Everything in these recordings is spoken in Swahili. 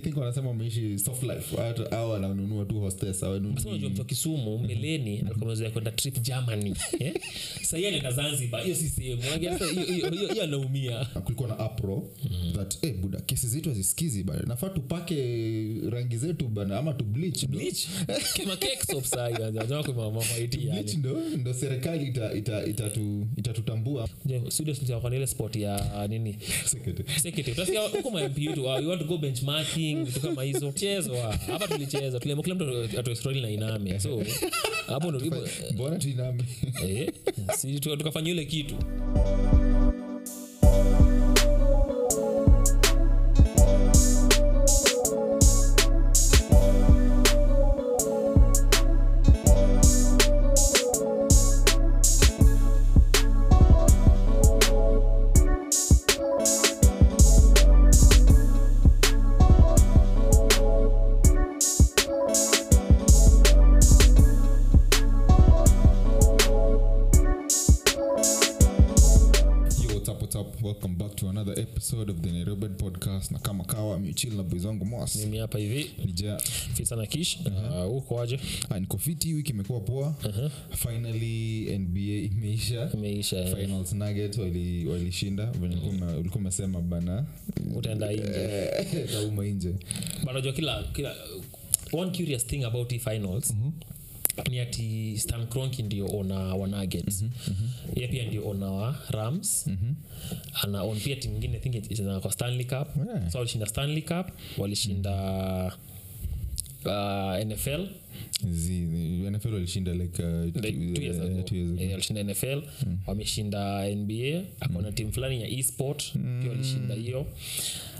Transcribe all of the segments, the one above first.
think wanasema wameishi soft life. Watu- wananunua tu hostess Sasa mtu wa kisumu mbeleni alikuwa amezoea kwenda trip germany eh? sahii anaenda zanzibar hiyo si sehemu. Hiyo- anaumia. Kulikuwa na apro that hey, buda kesi zetu hazisikizi bana. Nafaa tupake rangi zetu bana ama tu bleach ndo. serikali ita, ita, itatu, itatutambua. Secretary utasikia huko ma MP tu uh, you want to go benchmarking? Vitu kama hizo. Chezwa hapa tulicheza. Tuliamua kila mtu na iname. So hapo ndo mbona tuiname eh? Si tukafanya ile kitu miuchil na boys wangu mos mimi hapa hivi. Nija fit sana kish. Uh, huko aje? Ah, niko fiti wiki imekuwa poa. Finally nba imeisha. Imeisha eh. finals nugget wali- walishinda. Venye ulikuwa ulikuwa umesema bana. Utaenda nje. Tauma nje. But unajua kila kila one curious thing about the finals ni ati stan cronki ndio ona wa nuggets. Ye pia ndio ona wa rams. Ana on pia timu ingine think kwa stanley cup. Yeah. so walishinda stanley cup walishinda uh, nfl walishinda like, uh, like two- two years ago. two years ago. Walishinda nfl wameshinda nba akona timu fulani ya esport. Pia walishinda hiyo.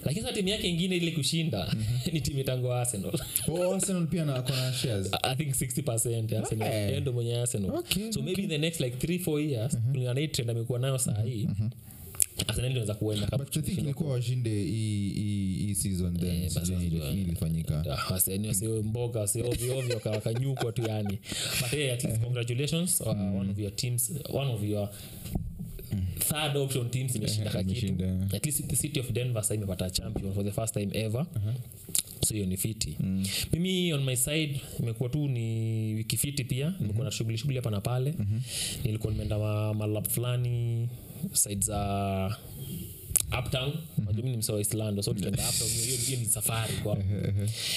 Lakini sa timu yake ingine ile kushinda ni timu itango arsenal. Oh, Arsenal pia na akona shares. I think 60 arsenal. Okay. Ndo mwenye arsenal. Okay, so maybe in the next like 3 4 years kulingana na hii trend amekuwa nayo saa hii arsenal inaweza washinde hii- season then. Basi sijui ili- unajua. nini ilifanyika. Wasio mboga wasiovyovyo wakanyukwa tu yani. But hey, at least congratulations uh, one of your teams one of your third option teams imeshinda kakitu at least the city of denver sa imepata champion for the first time ever. So hiyo ni fiti. Mimi on my side imekuwa tu ni wiki fiti pia. Nimekuwa na shughuli shughuli hapa na pale. Nilikuwa nimeenda malab fulani side za uptown. Najua mi ni msa wa so tukaenda uptown hiyo- hiyo hiyo ni safari kwa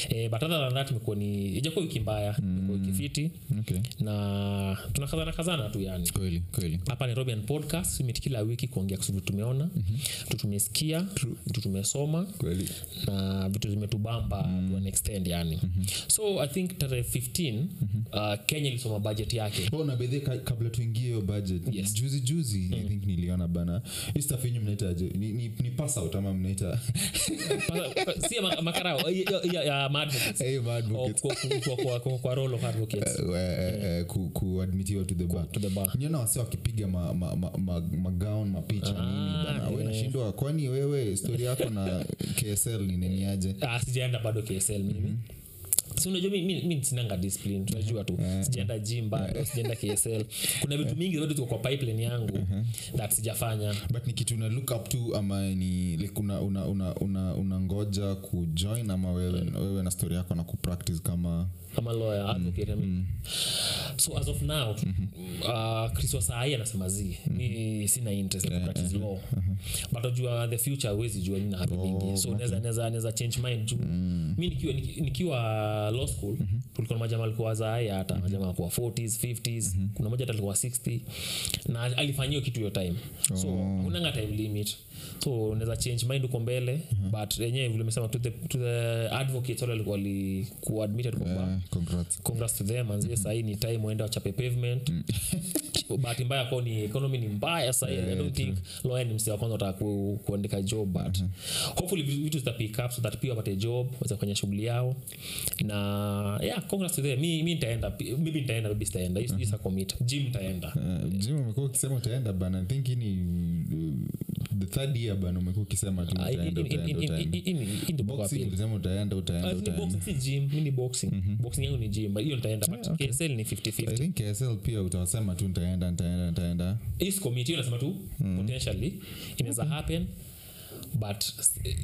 eh, but other than that imekuwa ni ijakuwa wiki mbaya imekuwa wiki fiti. Okay. Na tunakazana kazana tu yani. Kweli kweli. Hapa nairobian podcast imeti kila wiki kuongea kuhusu vitu tumeona vitu tumesikia vitu tumesoma kweli. na vitu zimetubamba mm. to an extent yani. So i think tarehe 15 uh, kenya ilisoma budget yake. Oh, na bedhe ka, kabla tuingie hiyo budget Yes. juzi juzi i think niliona bana hii staff yenyu mnaitaje ni, ni, ni pass out ama mnaita? Si ya ma- makarao ya- ya- ya ma advocates. Eh, Eh, eh, niona wase wakipiga magaon ma, ma, ma, mapicha nini nashindwa. Kwani wewe stori yako na ksl ni niniaje Ah, sijaenda bado ksl mimi si unajua mi, sinanga discipline tunajua tu. Sijaenda gym bado sijaenda ksl kuna vitu mingi bado tuko kwa pipeline yangu that sijafanya. But ni kitu una look up to ama ni like una, una, una, una, unangoja kujoin ama wewe, wewe na stori yako na kupractice kama kama lawyer advocate I mean. so as of now uh, chris wasai anasema zi. Mi sina interest yeah, practice law. But ajua the future awezi jua nini happening so naweza neza, neza change mind juu. Mi nikiwa nikiwa law school tulikuwa na majama alikuwa zai hata majama akuwa 40s 50s kuna moja talikuwa 60 na alifanyia kitu hiyo time. So unanga time limit. So unaweza change mind uko mbele but yenyewe vile mesema to the, to the advocates wale walikuwa walikuwa admitted kwamba eh, congrats. Congrats to them anzie sahii ni time waende wachape pavement. Bahati mbaya kwao ni economy ni mbaya sahii i don't think lawyer ni msee wa kwanza wataka ku, kuandika job but hopefully vitu zita pick up so that pia wapate job waweze kufanya shughuli yao. Na yeah congrats to them. Mi, mi nitaenda maybe nitaenda maybe sitaenda. Hii- hii sa commit nitaenda. Uh, jim umekuwa ukisema utaenda bana. I think ni the third year bana umekuwa ukisema tu in- utaenda in- in- utaenda in- utaenda. in- in- in the book boxing appeal. ulisema utaenda utaenda ni utaenda. boxing si gym mi ni boxing boxing yangu ni gym but hiyo nitaenda but ksl ni 50 i think ksl pia utasema tu nitaenda nitaenda nitaenda. Hii committee nasema tu potentially inaweza happen but eh,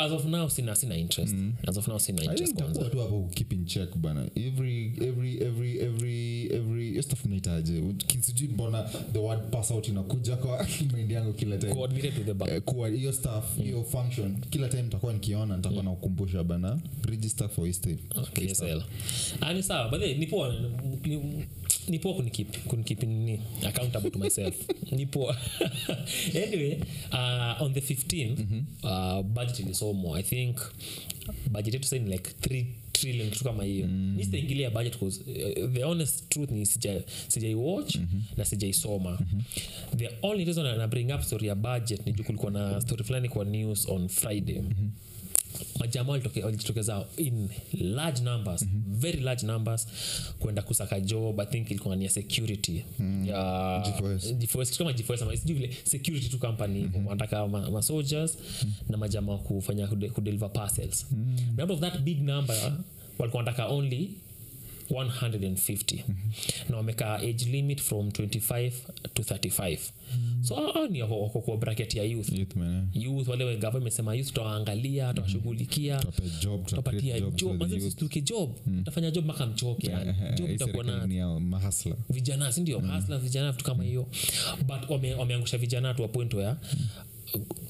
as of now sina sina interest. As of now sina interest kwanza. tu hapo keep in check bana. Every every every every every stuff mnahitaji kisiji mbona the word pass out inakuja kwa mind yangu kila time. Coordinated to the back Eh, kuwa hiyo stuff hiyo function kila time nitakuwa nikiona nitakuwa nakukumbusha bana. Register for estate okay, sawa ni sawa but then, ni poa ni- poa kunikip kunikip nini accountable to myself. Ni poa. Anyway uh, on the 15th uh, budget ilisomwa. I think budget yetu sai ni like 3 trillion kitu kama hiyo mm. mi sitaingilia budget 'cause, uh, the honest truth ni sija- mm-hmm. na sijaisoma mm-hmm. the only reason na bring up story ya budget ni juu kulikuwa na story fulani kwa news on friday. Mm-hmm majamaa walitoke- walijitokeza in large numbers mm-hmm. very large numbers kwenda kusaka job i think ilikuwa ni ya security mm. ya G4S. G4S, kitu kama G4S ama sijui vile security tu company mm-hmm. wanataka ma, ma soldiers mm-hmm. na majamaa kufanya kude, kudeliver parcels mm-hmm. out of that big number walikuwa wanataka only 150 mm-hmm. na wamekaa age limit from 25 to 35 mm-hmm. so hao- ni wako kwa bracket ya youth. Youth man, youth wale gava imesema youth tutawaangalia tutawashughulikia job, tuwa tutapatia create job. the Manze job mpaka mchoke job hii na vijana sindio mm. hasla vijana vitu kama hiyo. But wame- wameangusha vijana tu point ya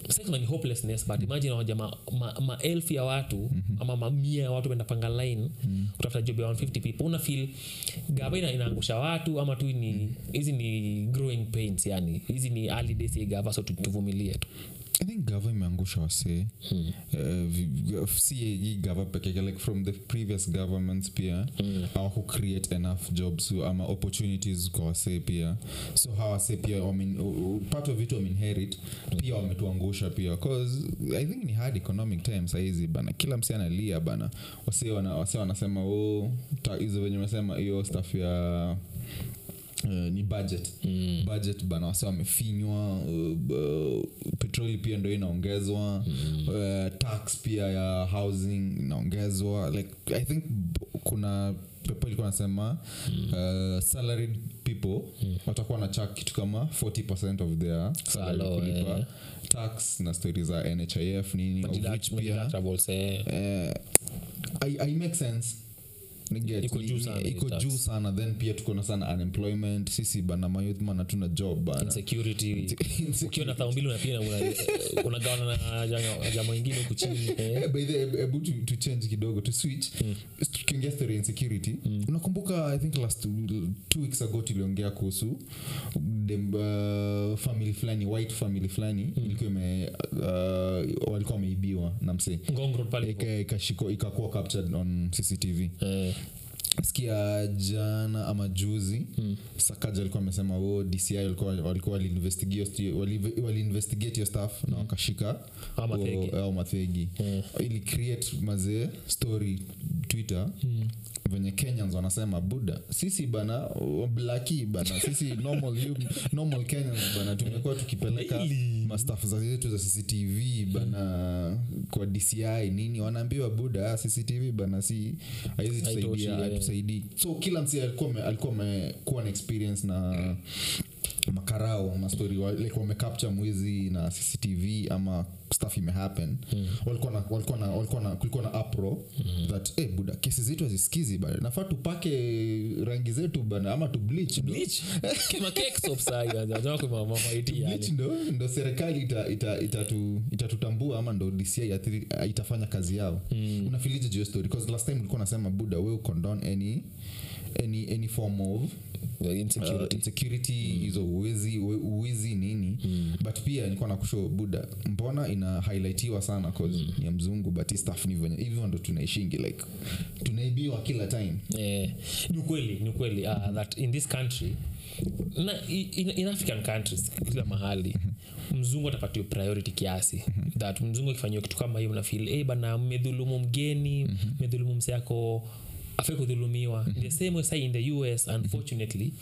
sema ni hopelessness but imagine waja maelfu ma, elfu ya watu mm-hmm. ama mamia ya watu wendapanga line mm-hmm. kutafuta job ya 150 people una feel gava ina, inaangusha watu ama tu ni hizi ni growing pains yani hizi ni early days ya gava so tu- tuvumilie tu i think gava imeangusha wasee. Hmm. uh, si gava pekeke like from the previous governments pia mm. awaku create enough jobs ama opportunities kwa wasee pia. So hawa wasee pia wamin, u- u- part of it wameinherit pia wametuangusha pia. Cause i think ni hard economic time sahizi bana. Kila msee analia bana. Wasee wana, wasee wanasema oh, hizo venye mesema hiyo staff ya Uh, ni budget mm. budget bana wasa wamefinywa uh, uh, petroli pia ndo inaongezwa mm. uh, tax pia ya housing inaongezwa like i think kuna pepo ilikuwa nasema mm. uh, salaried people mm. watakuwa na chak kitu kama 40 of their salary kulipa eh. tax na stori za nhif nini which pia eh. eh, I, I make sense Iko juu sana then pia tuko na sana unemployment sisi bana mayouth mana tuna job ukiwa na thao mbili unagawana na jama- ingine huku chini by the way, hebu tu, tu change kidogo tu switch. Tukiongea story insecurity unakumbuka i think last two, two weeks ago tuliongea kuhusu uh, family fulani white family fulani ilikuwa ime uh, walikuwa wameibiwa na msee. Ikakuwa captured on cctv Eh, sikia jana ama juzi hmm. sakaja alikuwa amesema o dci walikuwa waliinvestigate wali, waliinvestigate hiyo staff na wakashika Hao au mathegi. Hmm. ili create mazee story twitter. Hmm venye kenyans wanasema buda sisi bana blaki bana sisi normal, normal kenyans bana tumekuwa tukipeleka mastafu zetu za cctv bana kwa dci nini wanaambiwa buda ah, cctv bana si haizi tusaidia haitusaidii so kila msi alikuwa alikuwa amekuwa na experience na makarao mastori wa- like wamecapture mwizi na cctv ama stuff imehappen mm. walikuwa na, walikuwa na, walikuwa na, kulikuwa na apro mm. that hey, buda kesi zetu hazisikizi bana nafaa tupake rangi zetu bana ama tu bleach ndo Bleach. Kima cake soap saa hiyo, kwa mama yani. bleach ndo, ndo serikali itatu ita, itatu- itatutambua ama ndo dci athiri- itafanya kazi yao mm. unafilije ya story because last time ulikuwa nasema buda we condone any any, any form of insecurity. uh, insecurity hizo uwizi we- uwizi nini. Mm. but pia nilikuwa nakusho buda mbona ina highlightiwa sana cause mm. ni mzungu but staff ni venye hivyo ndo tunaishingi like tunaibiwa kila time. Eh, ni ukweli ni ukweli uh, that in this country na, in, in african countries kila mahali mzungu atapatiwa priority kiasi. That mzungu akifanyiwa kitu kama hiyo mnafil hey, bana mmedhulumu mgeni mmedhulumu mse yako afai kudhulumiwa mm-hmm. the same way say in the us unfortunately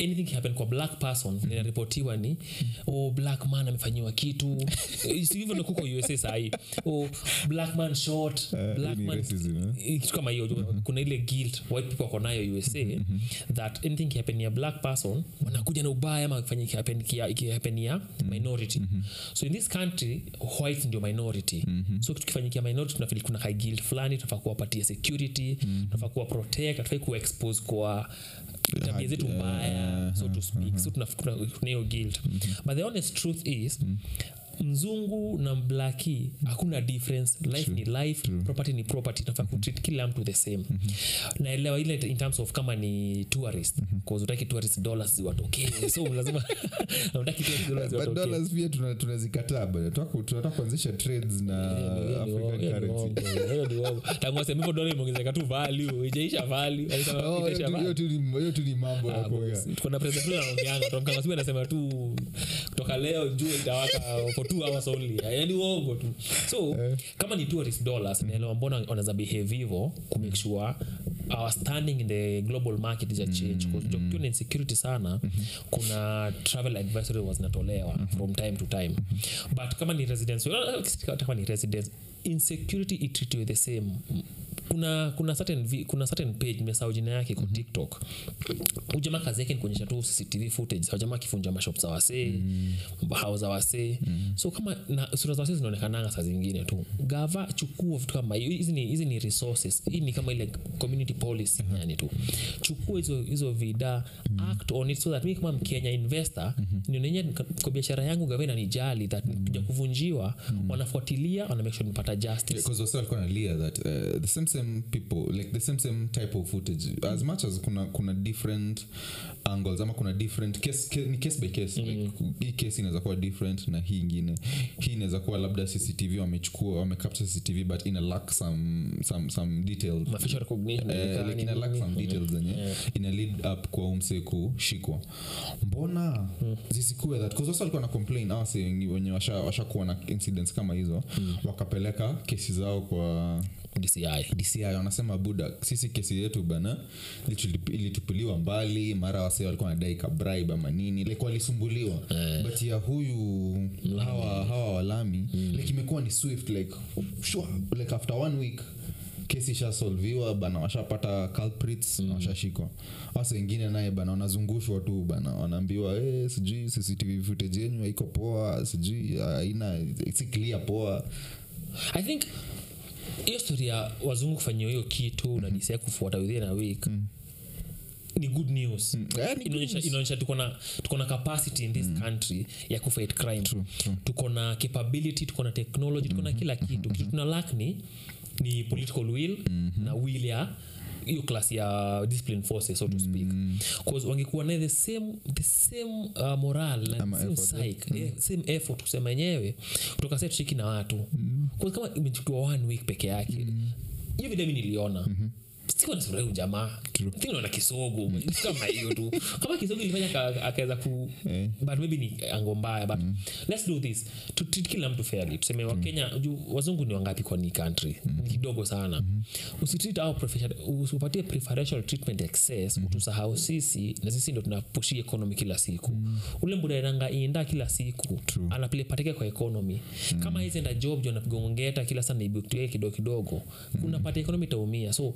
anything happen kwa black person inaripotiwa ni oh, black man amefanyiwa kitu. Eh, hivyo nakuko usa sahii oh, black man short black man racism, eh? Eh, kitu kama hiyo. Kuna ile guilt white people wako nayo usa that anything ikihapenia black person wanakuja na ubaya ama ifanye ikihappen- minority. Mm-hmm. so in this country white ndio minority. So tukifanyikia minority tunafili kuna ka guilt fulani tunafaa kuwapatia security tunafaa kuwa protect tunafai kuexpose kwa tabia zetu mbaya so to speak so tuna tuna- tuna hiyo guilt but the honest truth is mzungu na mblaki. Hakuna difference. Life ni life property ni property. Nafaa kutreat kila mtu the same. Naelewa ile in terms of kama ni tourist cause utaki tourist dollars ziwatokee. So lazima utaki tourist dollars but ziwatokee. dollars pia tuna- tunazikataa bana Tunataka- kuanzisha trades na african currency. tanguasemivyo dola imeongezeka tu value ijaisha value Oh, tu- value. hiyo tu ni- hiyo tu ni mambo ya Ah, kuongea. tuko na president anaongeanga tuamkangasibu anasema tu kutoka leo jua itawaka for two hours only. Yani uongo tu. So kama ni tourist dollars naelewa mbona wanaweza behave hivo kumake sure our standing in the global market is a change. Mm-hmm. na insecurity sana. Kuna travel advisory was zinatolewa from time to time. But kama ni residence kama ni residence insecurity itritiwe the same kuna kuna certain, kuna certain page mesao jina yake kwa tiktok ujamaa kazi yake ni kuonyesha tu cctv footage wajamaa akifunja mashop za wasee mm. hao za wasee mm. so kama na sura za wasee zinaonekananga saa zingine tu gava chukua vitu kama hizi ni, hizi ni resources hii ni kama ile community policy mm-hmm. yani tu chukua hizo hizo vida mm. act on it so that mi kama mkenya investor mm-hmm. nionenye kwa biashara yangu gava inanijali that mm. kuja kuvunjiwa mm. wanafuatilia wana because wasa walikuwa nalia that uh, the same same people like the same same type of footage. As much as kuna kuna different angles ama kuna different case, case, ni case by case like hii case inaweza kuwa different na hii ingine. Hii inaweza kuwa labda cctv wamechukua wamecapture cctv but ina lack some some some details. Ma facial recognition haiwezekani, like ina lack some details zenye ina lead up kwa umse kushikwa. Mbona zisikue that? Bcause wasa walikuwa na complain awase wenye washakuwa washa na incidents kama hizo. Wakapeleka kesi zao kwa dci dci wanasema buda sisi kesi yetu bana ilitulip- ilitupiliwa mbali mara wase walikuwa nadai kabribe ama nini like walisumbuliwa. But ya huyu hawa, hawa walami like imekuwa ni swift like sure, like after one week kesi ishasolviwa bana washapata culprits mm. washashikwa. Hasa wengine naye bana wanazungushwa tu bana wanaambiwa hey, sijui cctv footage yenyu haiko poa sijui haina si clear poa i think hiyo stori ya wazungu kufanyia hiyo kitu na dci kufuata within a week ni good news. Eh, ni good inaonyesha tuko na tuko na capacity in this country ya kufight crime. Tuko na capability tuko na technology tuko na kila kitu. Kitu tuna lack ni ni political will na will ya hiyo class ya discipline forces so to speak. Bcause wangekuwa naye the same the same uh, moral na same effort, eh? psyche, eh, same effort kusema yenyewe kutoka sa tushiki na watu. Kwa kama imechukua one week peke yake hiyo video mi niliona sikuwa naona kisogo kama hiyo tu. Kama kisogo ilifanya akaweza ku yeah. but maybe ni ango mbaya but let's do this. To treat kila mtu fairly. Tuseme wakenya wazungu ni wangapi kwa ni country? Ni kidogo sana. Usitreat au usipatie preferential treatment excess utusahau sisi na sisi ndo tunapushi economy kila siku. Ule mbudaenanga inda kila siku anapatike kwa economy. Kama hizienda job jo anapigongeta kila sana ibuktie kidogo kidogo unapata economy itaumia. So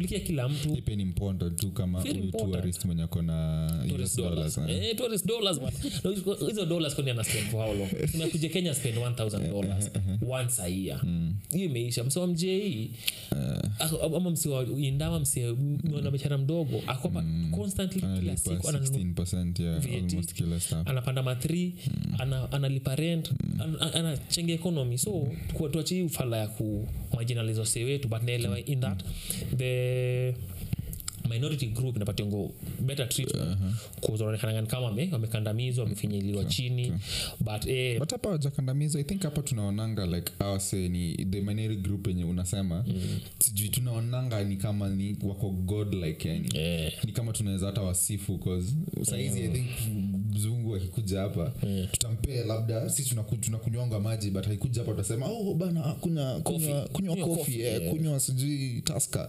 shughulikia kila mtu. Ipe ni mponto tu kama Very huyu important. tourist mwenye akona tourist dollars. Eh, tourist dollars bwana. Na hizo- hizo dollars kwani ana spend for how long? Tumekuja kenya spend 1000 dollars. Once a year. Hiyo imeisha. Msewa mjei ama msewa indama mse mwana biashara mdogo. Akopa constantly kila analipa siku ananunua 16 ya VAT. almost kila stuff anapanda ma3 ana, analipa rent ana- economy. So tuachii ufala ya kumarginalizose wetu but naelewa in that the minority group inapationgo better treatment. Uh-huh. kama wame- wamekandamizwa wamefinyiliwa chini. but eh, but hapa wajakandamiza i think hapa tunaonanga like awase ni the minority group yenye unasema. Sijui tunaonanga ni kama ni wako god like yani. Yeah. ni kama tunaweza hata wasifu cause saizi i think mzungu akikuja hapa tutampea labda si tunakunywanga tuna maji but akikuja hapa tutasema oh bana kunywa kunywa kunywa kofi eh, yeah. kunywa sijui taska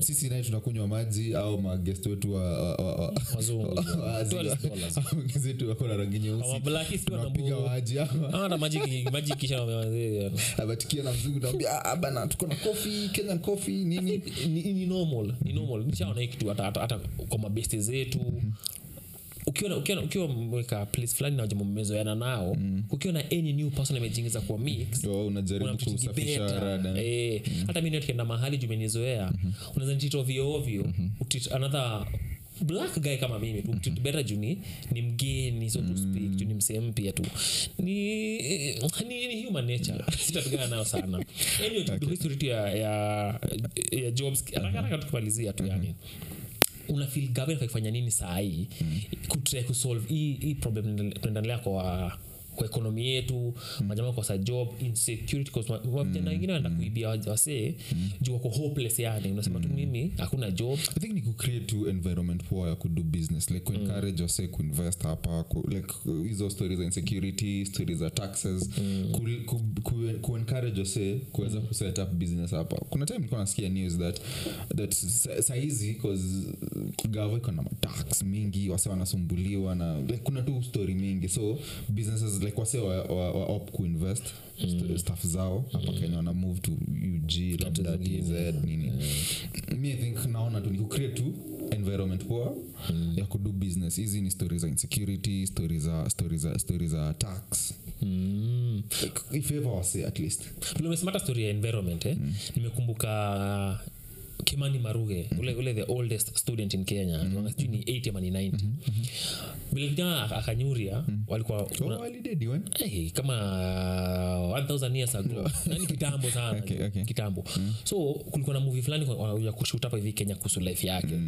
sisi naye tunakunywa maji au magest wetu wa- wa- wa- wa- wazungu. wa- Tourist dollars. au magest wetu wako na rangi Ama waji black is pia tunapiga wanambu- maji ama Ah, na mzungu naambia ah, bana tuko na kofi kenyan kofi nini? ni, ni normal ni normal. Nishaona hii kitu hata, kwa mabeste zetu ukiwa ukiwa ukiwa mweka place fulani na mmezoeana nao ukiwa na any new person amejiingiza kwa mix Oh, unajaribu kusafisha rada. Eh, hata mi tukienda mahali jumenizoea unaweza nitreat ovyo ovyo utreat another black guy kama mimi tu treat better juu ni ni mgeni so to speak juni msee mpya tu. Ni, ni, ni human nature. Sitapigana nayo sana. Anyway okay. history ya, ya, ya jobs haraka haraka tukimalizia tu yani una feel government akifanya nini saa hii kutry kusolve hii problem tunaendelea kwa kwa ekonomi yetu majamaa kosa job insecurity vijana wengine wanaenda kuibia wa- wasee juu wako hopeless yani. Unasema tu mimi hakuna job. I think ni kucreate tu environment poa ya kudo business like kuencourage wase kuinvest hapa ku, like hizo stories za insecurity stories za taxes. Ku, ku, ku, kuencourage wase kuweza kuset up business hapa. Kuna time nilikuwa nasikia news that that sahizi cause gava iko na matax mingi wasee wanasumbuliwa na like kuna tu story mingi. So businesses like wase wa, wa, wa op kuinvest mm. staff zao. Hapa kenya wana move to ug labda tz nini. Mi i think naona tu ni kucreate tu environment poa ya kudu business. Hizi ni stori za insecurity stori za stori za stori za tax mm. like, if ever wase at least. Vile umesema hata story ya environment eh? nimekumbuka kimani maruge ule, ule the oldest student in kenya. Mm sijui ni 80 ama ni 90 vile vijana akanyuria walikuwa oh, Hey, kama uh, 1000 years ago. Nani kitambo sana. Okay, okay. kitambo. So kulikuwa na movie fulani kwa- ya kushut hapa hivi kenya kuhusu life yake.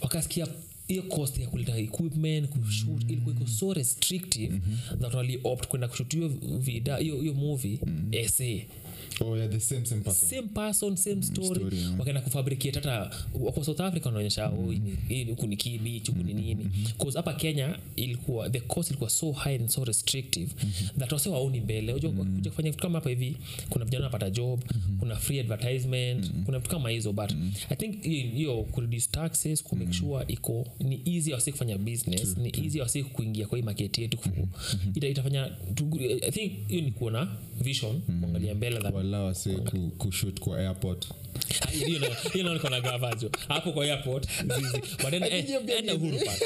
Wakasikia hiyo cost ya kuleta equipment kushut ilikuwa iko so restrictive that wali opt kwenda kushut hiyo vida hiyo movie essay oh yeah the same same person. Same person same story, story, yeah. wakaenda kufabricate hata wako south africa wanaonyesha oh, hii huku ni kibich huku ni nini. Bcause hapa kenya ilikuwa the cost ilikuwa so high and so restrictive. That wase waoni mbele. Wakikuja kufanya vitu kama hapa hivi kuna vijana wanapata job kuna free advertisement kuna vitu kama hizo but i think hiyo- kureduce taxes kumake sure iko ni easy wasi kufanya business ni easy wasi kuingia kwa hii maketi yetu. Ku- ita, itafanya i think hiyo ni kuona vision kuangalia mbele than wala wase ku, kushut kwa airport. Hiyo na- hiyo naona iko na gavajo. Hapo kwa airport zizi. But enda, uhuru park.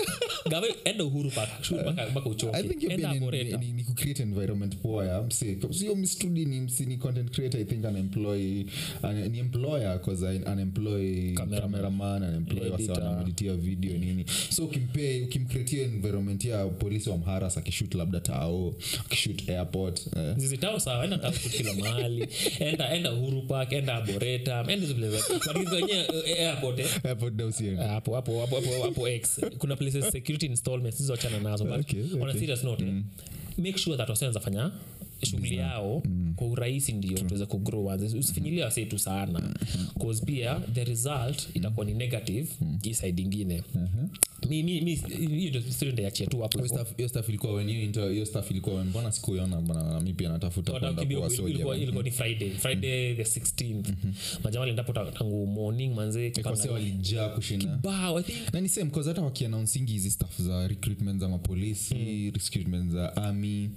Gava, enda uhuru park. Shoot mpaka mpaka uchoke. Enda pia ni, ni, ni kucreate environment poa ya mse. Sio mstudi ni msi ni content creator i think an employee an, ni employer cause an, an employee Cameraman. cameraman an employee wasa wanameditia video nini. So ukimpe ukimcreatia environment ya polisi wa mharas akishoot labda tao akishoot airport eh. zizi tao sawa enda tao kila mahali enda enda uhuru park enda aboreta enda hizo eh, airport eh. Hapo hapo x. Kuna places security installments hizo achana nazo but Okay, on a serious note mm. make sure that wasenza fanya shughuli yao kwa urahisi ndio tuweze kugrow usifinyilie wasee tu sana. Cause pia the result itakuwa ni negative hii side ingine. Mi ndaiachia tu hapo Hiyo hivyo. stuff- hiyo stuff ilikuwa mbona sikuiona bana mi pia natafuta Wata kwenda kimbia kuwa huko, soldier, ilikuwa man. ilikuwa ni friday friday the 16th majamaa aliendapo tangu morning manze Kwa walijaa kushinda. Bao i think. Na ni same cause hata wakianaunsingi hizi stuff za recruitment za mapolisi recruitment za army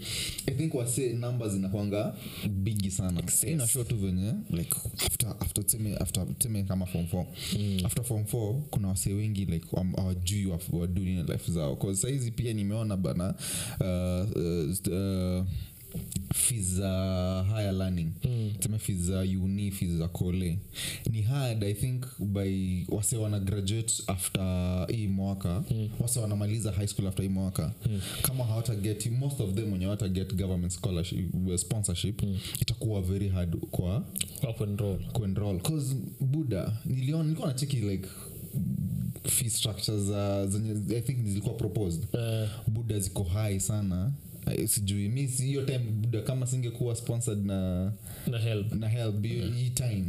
i think wase number zinakwanga bigi sana. Excess. tu venye like after after tuseme after tuseme kama form 4 after form 4 kuna wase wengi like hawajui wa- waduni life zao kwa sahizi pia nimeona bana uh, uh, uh, fees za higher learning mm. tuseme fees za uni fees za kole ni hard i think by wase wana graduate after hii mwaka mm. wase wanamaliza high school after hii mwaka mm. kama hawata get most of them wenye hawata get government scholarship uh, sponsorship mm. itakuwa very hard kwa kuenroll cause buda niliona nilikuwa nacheki like fee structure za zenye i think zilikuwa proposed. Uh, buda ziko high sana. Sijui mi hiyo time buda kama singekuwa sponsored na na help. Na hii time.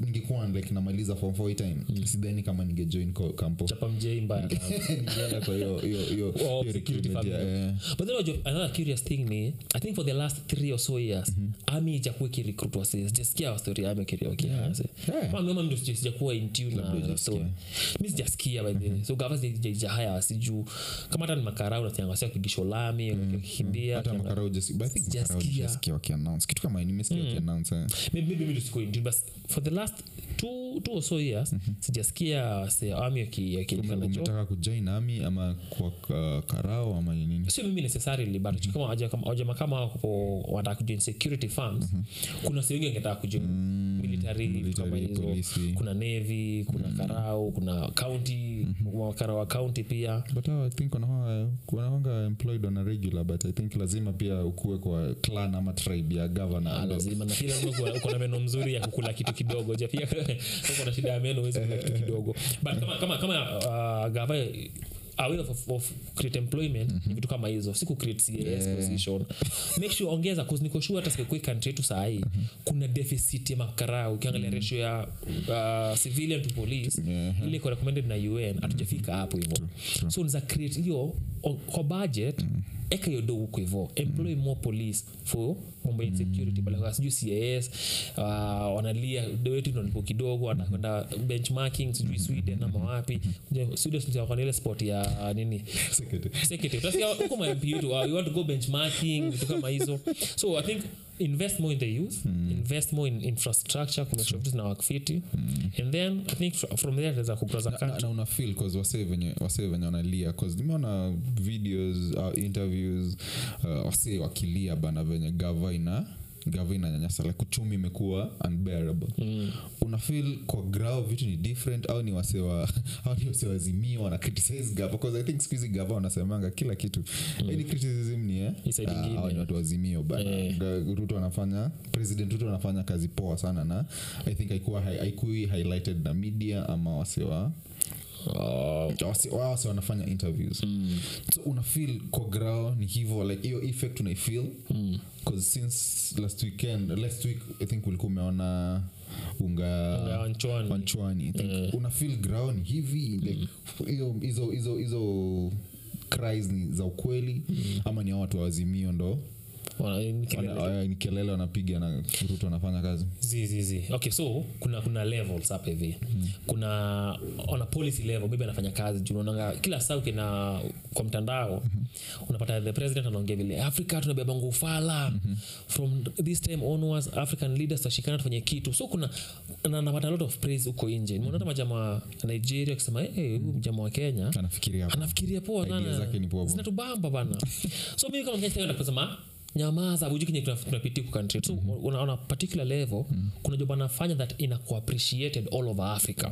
Ningekuwa like namaliza form four hii time. Sidhani kama ningejoin kampo. Chapa mjei mbaya. Ningeenda kwa hiyo hiyo hiyo security family. yeah. but then wajua, another curious thing ni i think for the last three or so years ami ijakuwa ikirecruit wase sijasikia story Yeah. Kama mimi sijakuwa in tune na hujasikia. story sijasikia by the way. so gava sijahaya wasijuu kama hata ni makarau nasiangasia kupigisha lami wakikimbia hata makarau just but I think makarau Sijasikia. just wakiannounce kitu kama nimesikia wakiannounce eh. maybe maybe mi siko but for the last two, two or so years sijasikia se army wakijulikana jo kujoin ami ama kwa uh, karao ama nini? Sio mimi necessarily but kama waja- kama- wajama kama wako wanataka kujoin security firms kuna sehemu wengi wangetaka kujoin. Military, military kama hizo. kuna navy kuna karau kuna county makarau wa kaunti pia. But uh, i think wanawanga employed on a regular but i think lazima pia ukuwe kwa clan ama tribe ya governor. Ah, lazima. Na pia lazima uko- na meno mzuri ya kukula kitu kidogo. Ja pia uko na shida ya meno huwezi kula kitu kidogo. But kama kama kama uh, gava away of, of, of create employment ni vitu kama hizo. Si ku create CAS position. Make sure ongeza cause niko sure hata sikoi country yetu saa hii kuna deficit ya makarau. Ukiangalia ratio ya uh, civilian to police Yeah. ile iko recommended na UN hatujafika hapo hivyo so niza create hiyo kwa budget eka hiyo dogo huko hivyo. Employ more police for mambo ya insecurity. Mm. kwa sijui cas uh, wanalia wetu nalipo kidogo wanakwenda benchmarking sijui sweden ama wapi. Sweden sijui ile sport ya uh, nini? Secretary utasikia huko mamp yetu uh, you want to go benchmarking vitu kama hizo. So i think invest more in the youth invest more in infrastructure kumake na vitu zina work and then i think from there tunaweza kugroza na, una feel cause wasee venye wasee venye wanalia cause nimeona videos uh, interviews uh, wasee wakilia bana venye gava ina gava inanyanyasa like uchumi imekuwa unbearable mm. unafil kwa grao vitu ni different au ni wasewa au ni wasewazimia wana criticize gava because i think siku gava wanasemanga kila kitu mm. any criticism ni eh, hao ni watu wazimio bana yeah. Ruto anafanya president ruto anafanya kazi poa sana na i think haikuwa haikui highlighted na media ama wasewa uh, wasi wanafanya interviews. Mm. so una feel kwa grao ni hivo like hiyo effect unaifeel mm. since last weekend last week i think ulikuwa umeona unga wanchwani. wanchwani I una feel grao ni hivi like hiyo hizo hizo hizo cries ni za ukweli ama ni a watu wawazimio ndo ni kelele. wana- wanapiga na ruto anafanya kazi. Zi zi zi. Okay so kuna kuna levels hapa hivi. Kuna on a policy level maybe anafanya kazi. Juu unaonanga kila saa ukina kwa mtandao unapata the president anaongea vile afrika tunabeba ngufala from this time onwards african leaders tashikana tufanye kitu. So kuna na napata lot of praise huko nje. Hata majamaa nigeria akisema hey, huyu mjamaa wa kenya anafikiria anafikiria poa. zinatubamba bana so mimi kama mkenya kusema nyamaza uju kenye tunapitia ku country. So una, on a particular level kuna job anafanya that ina kuappreciated all over africa.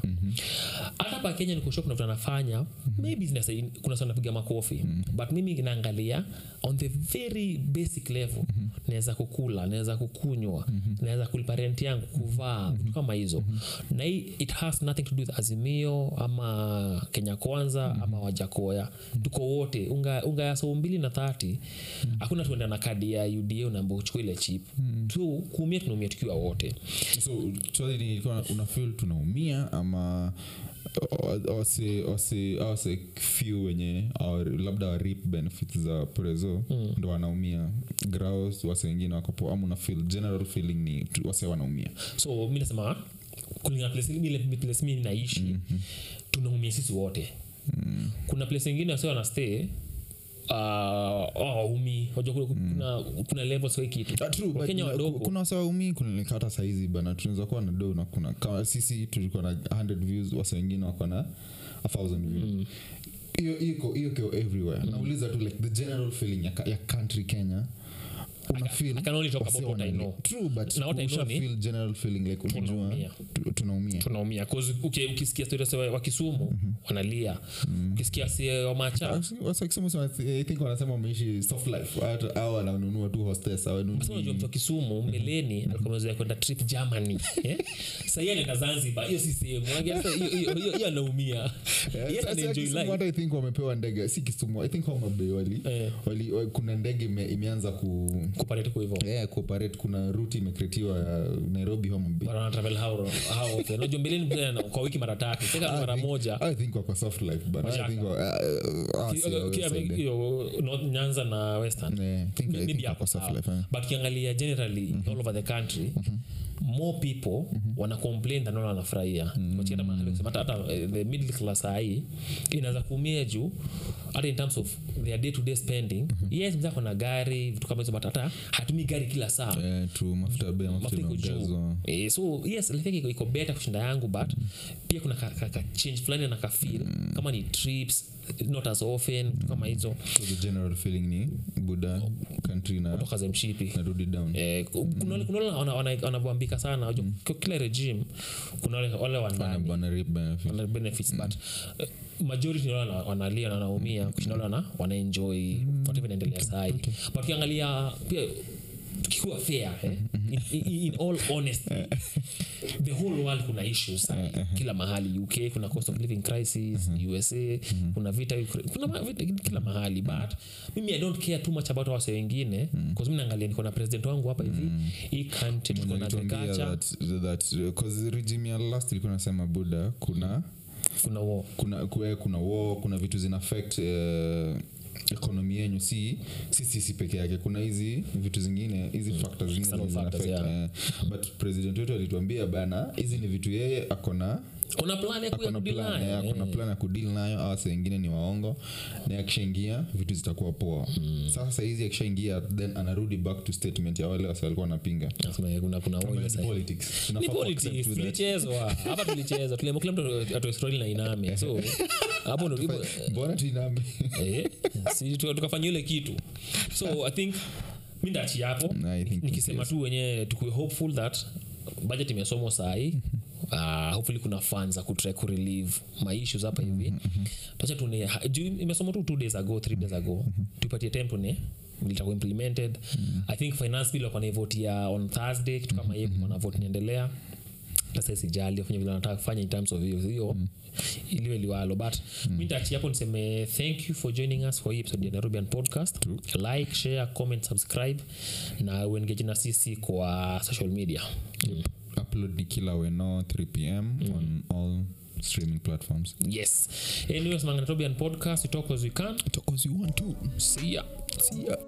Hata pa kenya nikusho kuna vitu anafanya maybe zinasai- kuna sana napiga makofi but mimi naangalia on the very basic level naweza kukula naweza kukunywa naweza kulipa rent yangu kuvaa vitu kama hizo. Na hii it has nothing to do with azimio ama kenya kwanza ama wajakoya. Tuko wote unga, unga ya soo mbili na thati hakuna tuenda na kadi ya uda unaamba uchukua ile chip tu kuumia tunaumia tukiwa wote so swali ni ilikuwa unafil tunaumia ama wase wase few wenye au labda warip benefits za prezo mm. ndo wanaumia graus wase wengine wakopo ama una feel general feeling ni wase wanaumia so mi nasema kulingana na place mi naishi mm-hmm. tunaumia sisi wote mm. kuna place ingine wase wanastay waumi. Uh, wajua kuna, kuna, kuna Ah, wasawaumi saizi bana tunaweza kuwa na do na kuna kama sisi tulikuwa na 100 views wasa wengine wako na 1000 views. Mm. Hiyo iko everywhere. Nauliza tu like the general feeling ya, ya country kenya what I wanalia. uki- ukisikia stori wa wa kisumu wanalia. Ukisikia si wamacha wasakisema i wanasema wameishi soft life. Hata wananunua tu hostess hawanunui- mtu wa kisumu mbeleni alikuwa amezoea kwenda trip germany eh? sahii anaenda zanzibar hiyo si sehemu. Hiyo- anaumia. Life. hata i think wamepewa ndege si kisumu i think wali, yeah. wali, Eh. wali, kuna ndege imeanza ku kupareti kwa hivyo. Yeah, kuoperate kuna ruti imekretiwa ya nairobi often. Unajua mbeleni kwa wiki mara tatu. Mara moja. I think wako soft life but i think wa- uh, uh, nyanza na western. Yeah, think- Maybe sawa. but ukiangalia generally all over the country more people wana complain than wale wanafurahia. Wachienda mahali kusema hata hata eh, the middle class sahii inaweza kuumia juu hata in terms of their day to day spending yes mzako na gari vitu kama hizo but hata hatumi gari kila saa. Yeah, true mafuta bei mafuta mafuta iko juu. Eh, so yes think iko- better kushinda yangu but pia kuna ka, ka, ka change fulani na kafil kama ni trips not as often vitu kama hizo. So the general feeling ni buda country na toka za mshipi narudi down. Eh, kuna wale- kuna wale wana- wana- wanavyoambika sana. Unajua, kila regime kuna wale, wale wa Wana- ndani. wana reap benefit. wana benefits but eh, majority wale wana- wanalia na wanaumia kushinda wale wanaenjoi wanaenjoy. Whatever inaendelea sahi. But ukiangalia pia tukikuwa fair eh? in, in, all honesty the whole world kuna issues sahi kila mahali uk kuna cost of living crisis usa kuna vita kuna vita kila mahali but mimi i don't care too much about wase wengine bcause mi naangalia niko na president wangu hapa hivi hii country tuko na that- 'cause regime ya last ilikuwa nasema buda kuna kuna war. kuna kuna war kuna vitu zina affect uh, ekonomi yenyu si si sisi peke yake. Kuna hizi vitu zingine hizi factors zingine factors, yeah. eh, but president wetu alituambia bana hizi ni vitu yeye akona kuna plan ya kuna plan, ya, kuna plan ya kudil nayo au saa wengine ni waongo. Na akishaingia vitu zitakuwa poa. Sasa sahizi akishaingia then anarudi back to statement ya wale wasi walikuwa wanapinga. Tulichezwa. Hapa tulichezwa. Kila mtu na iname so. Hapo ndo mbona tuiname eh, tukafanya ile kitu. So i think mi ndachi hapo. Nikisema tu wenyewe tukue hopeful that budget imesomwa sahii Uh, hopefully kuna funds za kutry kurelieve my issues hapa hivi. Tune juu imesoma tu two days ago three days ago. Tuipatie time tune litakuwa implemented. I think finance bill wakwa naivotia on thursday kitu kama hiyo mm vote inaendelea. Sasa sijali afanye vile nataka kufanya in terms of hiyo hiyo iliwe liwalo but mm. mi ntachi hapo niseme thank you for joining us for hii episode ya nairobian podcast. Like share comment subscribe na uengeji na sisi kwa social media. Mm. Upload ni kila weno 3 pm on all streaming platforms. Yes. Anyways manga nairobian podcast we talk as we can. Talk as you want to see ya. See ya